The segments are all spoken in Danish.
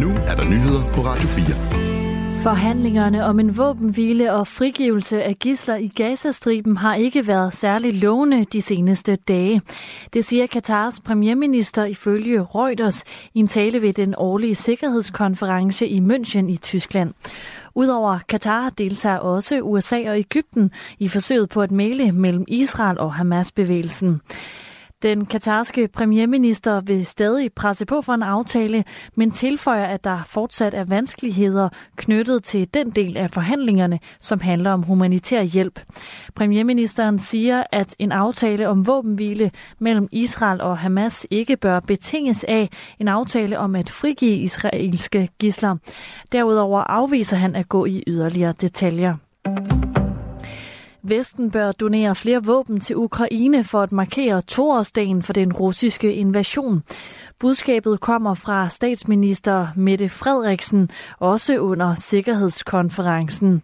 Nu er der nyheder på Radio 4. Forhandlingerne om en våbenhvile og frigivelse af gisler i Gazastriben har ikke været særlig lovende de seneste dage. Det siger Katars premierminister ifølge Reuters i en tale ved den årlige sikkerhedskonference i München i Tyskland. Udover Katar deltager også USA og Ægypten i forsøget på at male mellem Israel og Hamas-bevægelsen. Den katarske premierminister vil stadig presse på for en aftale, men tilføjer, at der fortsat er vanskeligheder knyttet til den del af forhandlingerne, som handler om humanitær hjælp. Premierministeren siger, at en aftale om våbenhvile mellem Israel og Hamas ikke bør betinges af en aftale om at frigive israelske gisler. Derudover afviser han at gå i yderligere detaljer. Vesten bør donere flere våben til Ukraine for at markere toårsdagen for den russiske invasion. Budskabet kommer fra statsminister Mette Frederiksen, også under sikkerhedskonferencen.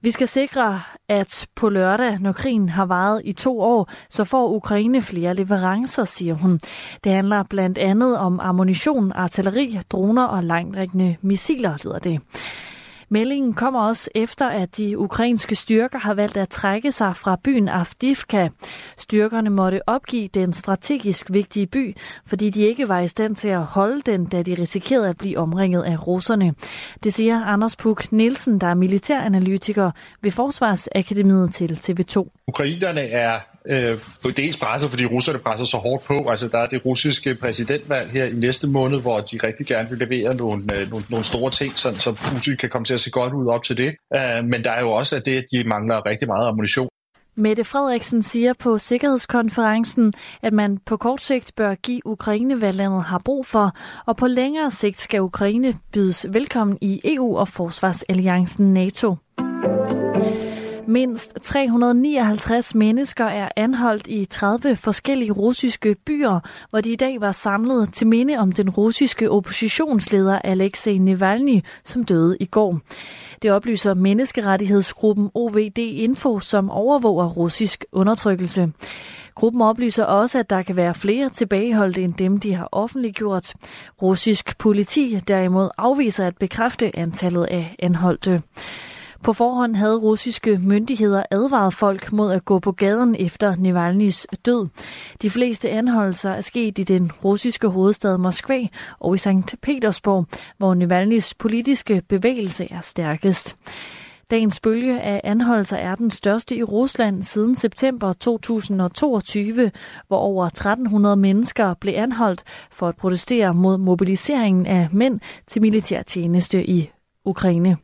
Vi skal sikre, at på lørdag, når krigen har varet i to år, så får Ukraine flere leverancer, siger hun. Det handler blandt andet om ammunition, artilleri, droner og langtrækkende missiler, lyder det. Meldingen kommer også efter, at de ukrainske styrker har valgt at trække sig fra byen Avdivka. Styrkerne måtte opgive den strategisk vigtige by, fordi de ikke var i stand til at holde den, da de risikerede at blive omringet af russerne. Det siger Anders Puk Nielsen, der er militæranalytiker ved Forsvarsakademiet til TV2. Ukrainerne er øh, på dels presset, fordi russerne presser så hårdt på. Altså, der er det russiske præsidentvalg her i næste måned, hvor de rigtig gerne vil levere nogle, øh, nogle, nogle store ting, så, så Putin kan komme til at se godt ud op til det. Øh, men der er jo også at det, at de mangler rigtig meget ammunition. Mette Frederiksen siger på Sikkerhedskonferencen, at man på kort sigt bør give Ukraine, hvad landet har brug for, og på længere sigt skal Ukraine bydes velkommen i EU og Forsvarsalliancen NATO. Mindst 359 mennesker er anholdt i 30 forskellige russiske byer, hvor de i dag var samlet til minde om den russiske oppositionsleder Alexei Navalny, som døde i går. Det oplyser menneskerettighedsgruppen OVD Info, som overvåger russisk undertrykkelse. Gruppen oplyser også, at der kan være flere tilbageholdte end dem, de har offentliggjort. Russisk politi derimod afviser at bekræfte antallet af anholdte. På forhånd havde russiske myndigheder advaret folk mod at gå på gaden efter Navalny's død. De fleste anholdelser er sket i den russiske hovedstad Moskva og i St. Petersborg, hvor Navalny's politiske bevægelse er stærkest. Dagens bølge af anholdelser er den største i Rusland siden september 2022, hvor over 1300 mennesker blev anholdt for at protestere mod mobiliseringen af mænd til militærtjeneste i Ukraine.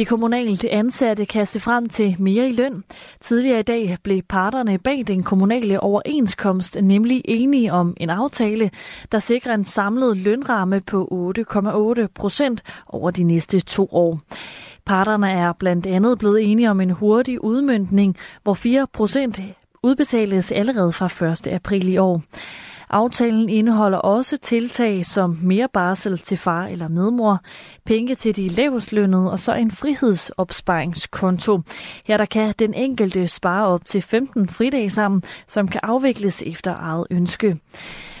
De kommunalt ansatte kan se frem til mere i løn. Tidligere i dag blev parterne bag den kommunale overenskomst nemlig enige om en aftale, der sikrer en samlet lønramme på 8,8 procent over de næste to år. Parterne er blandt andet blevet enige om en hurtig udmyndning, hvor 4 procent udbetales allerede fra 1. april i år. Aftalen indeholder også tiltag som mere barsel til far eller medmor, penge til de lavestlønnede og så en frihedsopsparingskonto. Her der kan den enkelte spare op til 15 fridage sammen, som kan afvikles efter eget ønske.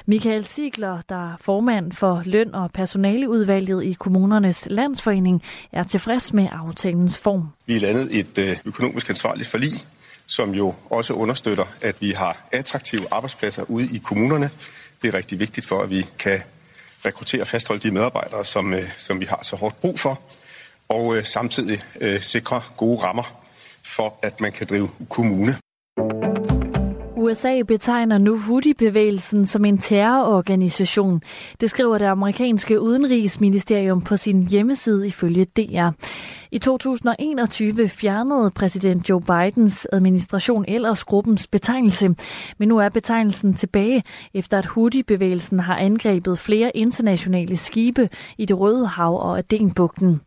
Michael Sigler, der er formand for løn- og personaleudvalget i kommunernes landsforening, er tilfreds med aftalens form. Vi er landet et øh, økonomisk ansvarligt forlig, som jo også understøtter, at vi har attraktive arbejdspladser ude i kommunerne. Det er rigtig vigtigt for, at vi kan rekruttere og fastholde de medarbejdere, som, øh, som vi har så hårdt brug for, og øh, samtidig øh, sikre gode rammer for, at man kan drive kommune. USA betegner nu Houthi-bevægelsen som en terrororganisation. Det skriver det amerikanske udenrigsministerium på sin hjemmeside ifølge DR. I 2021 fjernede præsident Joe Bidens administration ellers gruppens betegnelse, men nu er betegnelsen tilbage, efter at Houthi-bevægelsen har angrebet flere internationale skibe i det Røde Hav og Adenbugten.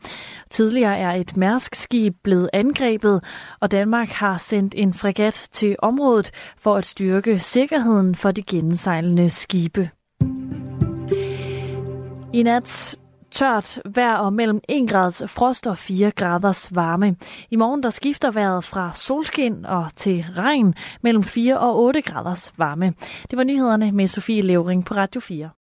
Tidligere er et Mærsk-skib blevet angrebet, og Danmark har sendt en fregat til området for at styrke sikkerheden for de gennemsejlende skibe. I nat tørt vejr og mellem 1 grads frost og 4 graders varme. I morgen der skifter vejret fra solskin og til regn mellem 4 og 8 graders varme. Det var nyhederne med Sofie Levering på Radio 4.